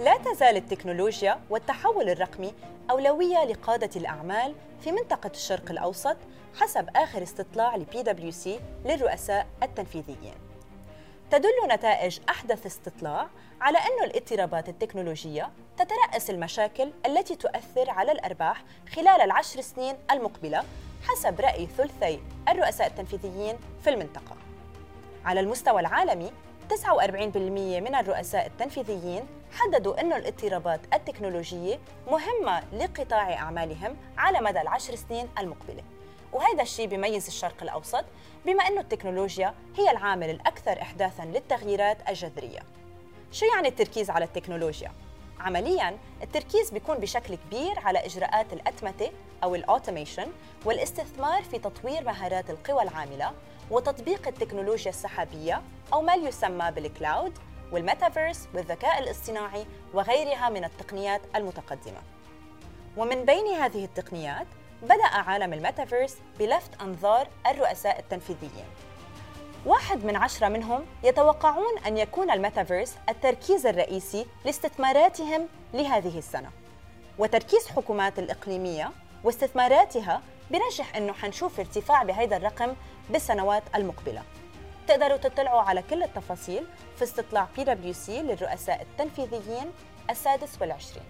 لا تزال التكنولوجيا والتحول الرقمي أولوية لقادة الأعمال في منطقة الشرق الأوسط حسب آخر استطلاع لبي دبليو سي للرؤساء التنفيذيين. تدل نتائج أحدث استطلاع على أن الاضطرابات التكنولوجية تترأس المشاكل التي تؤثر على الأرباح خلال العشر سنين المقبلة حسب رأي ثلثي الرؤساء التنفيذيين في المنطقة. على المستوى العالمي 49% من الرؤساء التنفيذيين حددوا أن الاضطرابات التكنولوجية مهمة لقطاع أعمالهم على مدى العشر سنين المقبلة وهذا الشيء بيميز الشرق الأوسط بما أن التكنولوجيا هي العامل الأكثر إحداثاً للتغييرات الجذرية شو يعني التركيز على التكنولوجيا؟ عملياً التركيز بيكون بشكل كبير على إجراءات الأتمتة أو الأوتوميشن والاستثمار في تطوير مهارات القوى العاملة وتطبيق التكنولوجيا السحابية أو ما يسمى بال cloud والميتافيرس والذكاء الاصطناعي وغيرها من التقنيات المتقدمة. ومن بين هذه التقنيات بدأ عالم الميتافيرس بلفت أنظار الرؤساء التنفيذيين. واحد من عشرة منهم يتوقعون أن يكون الميتافيرس التركيز الرئيسي لاستثماراتهم لهذه السنة. وتركيز حكومات الإقليمية واستثماراتها برجح أنه حنشوف ارتفاع بهذا الرقم بالسنوات المقبلة. تقدروا تطلعوا على كل التفاصيل في استطلاع سي للرؤساء التنفيذيين السادس والعشرين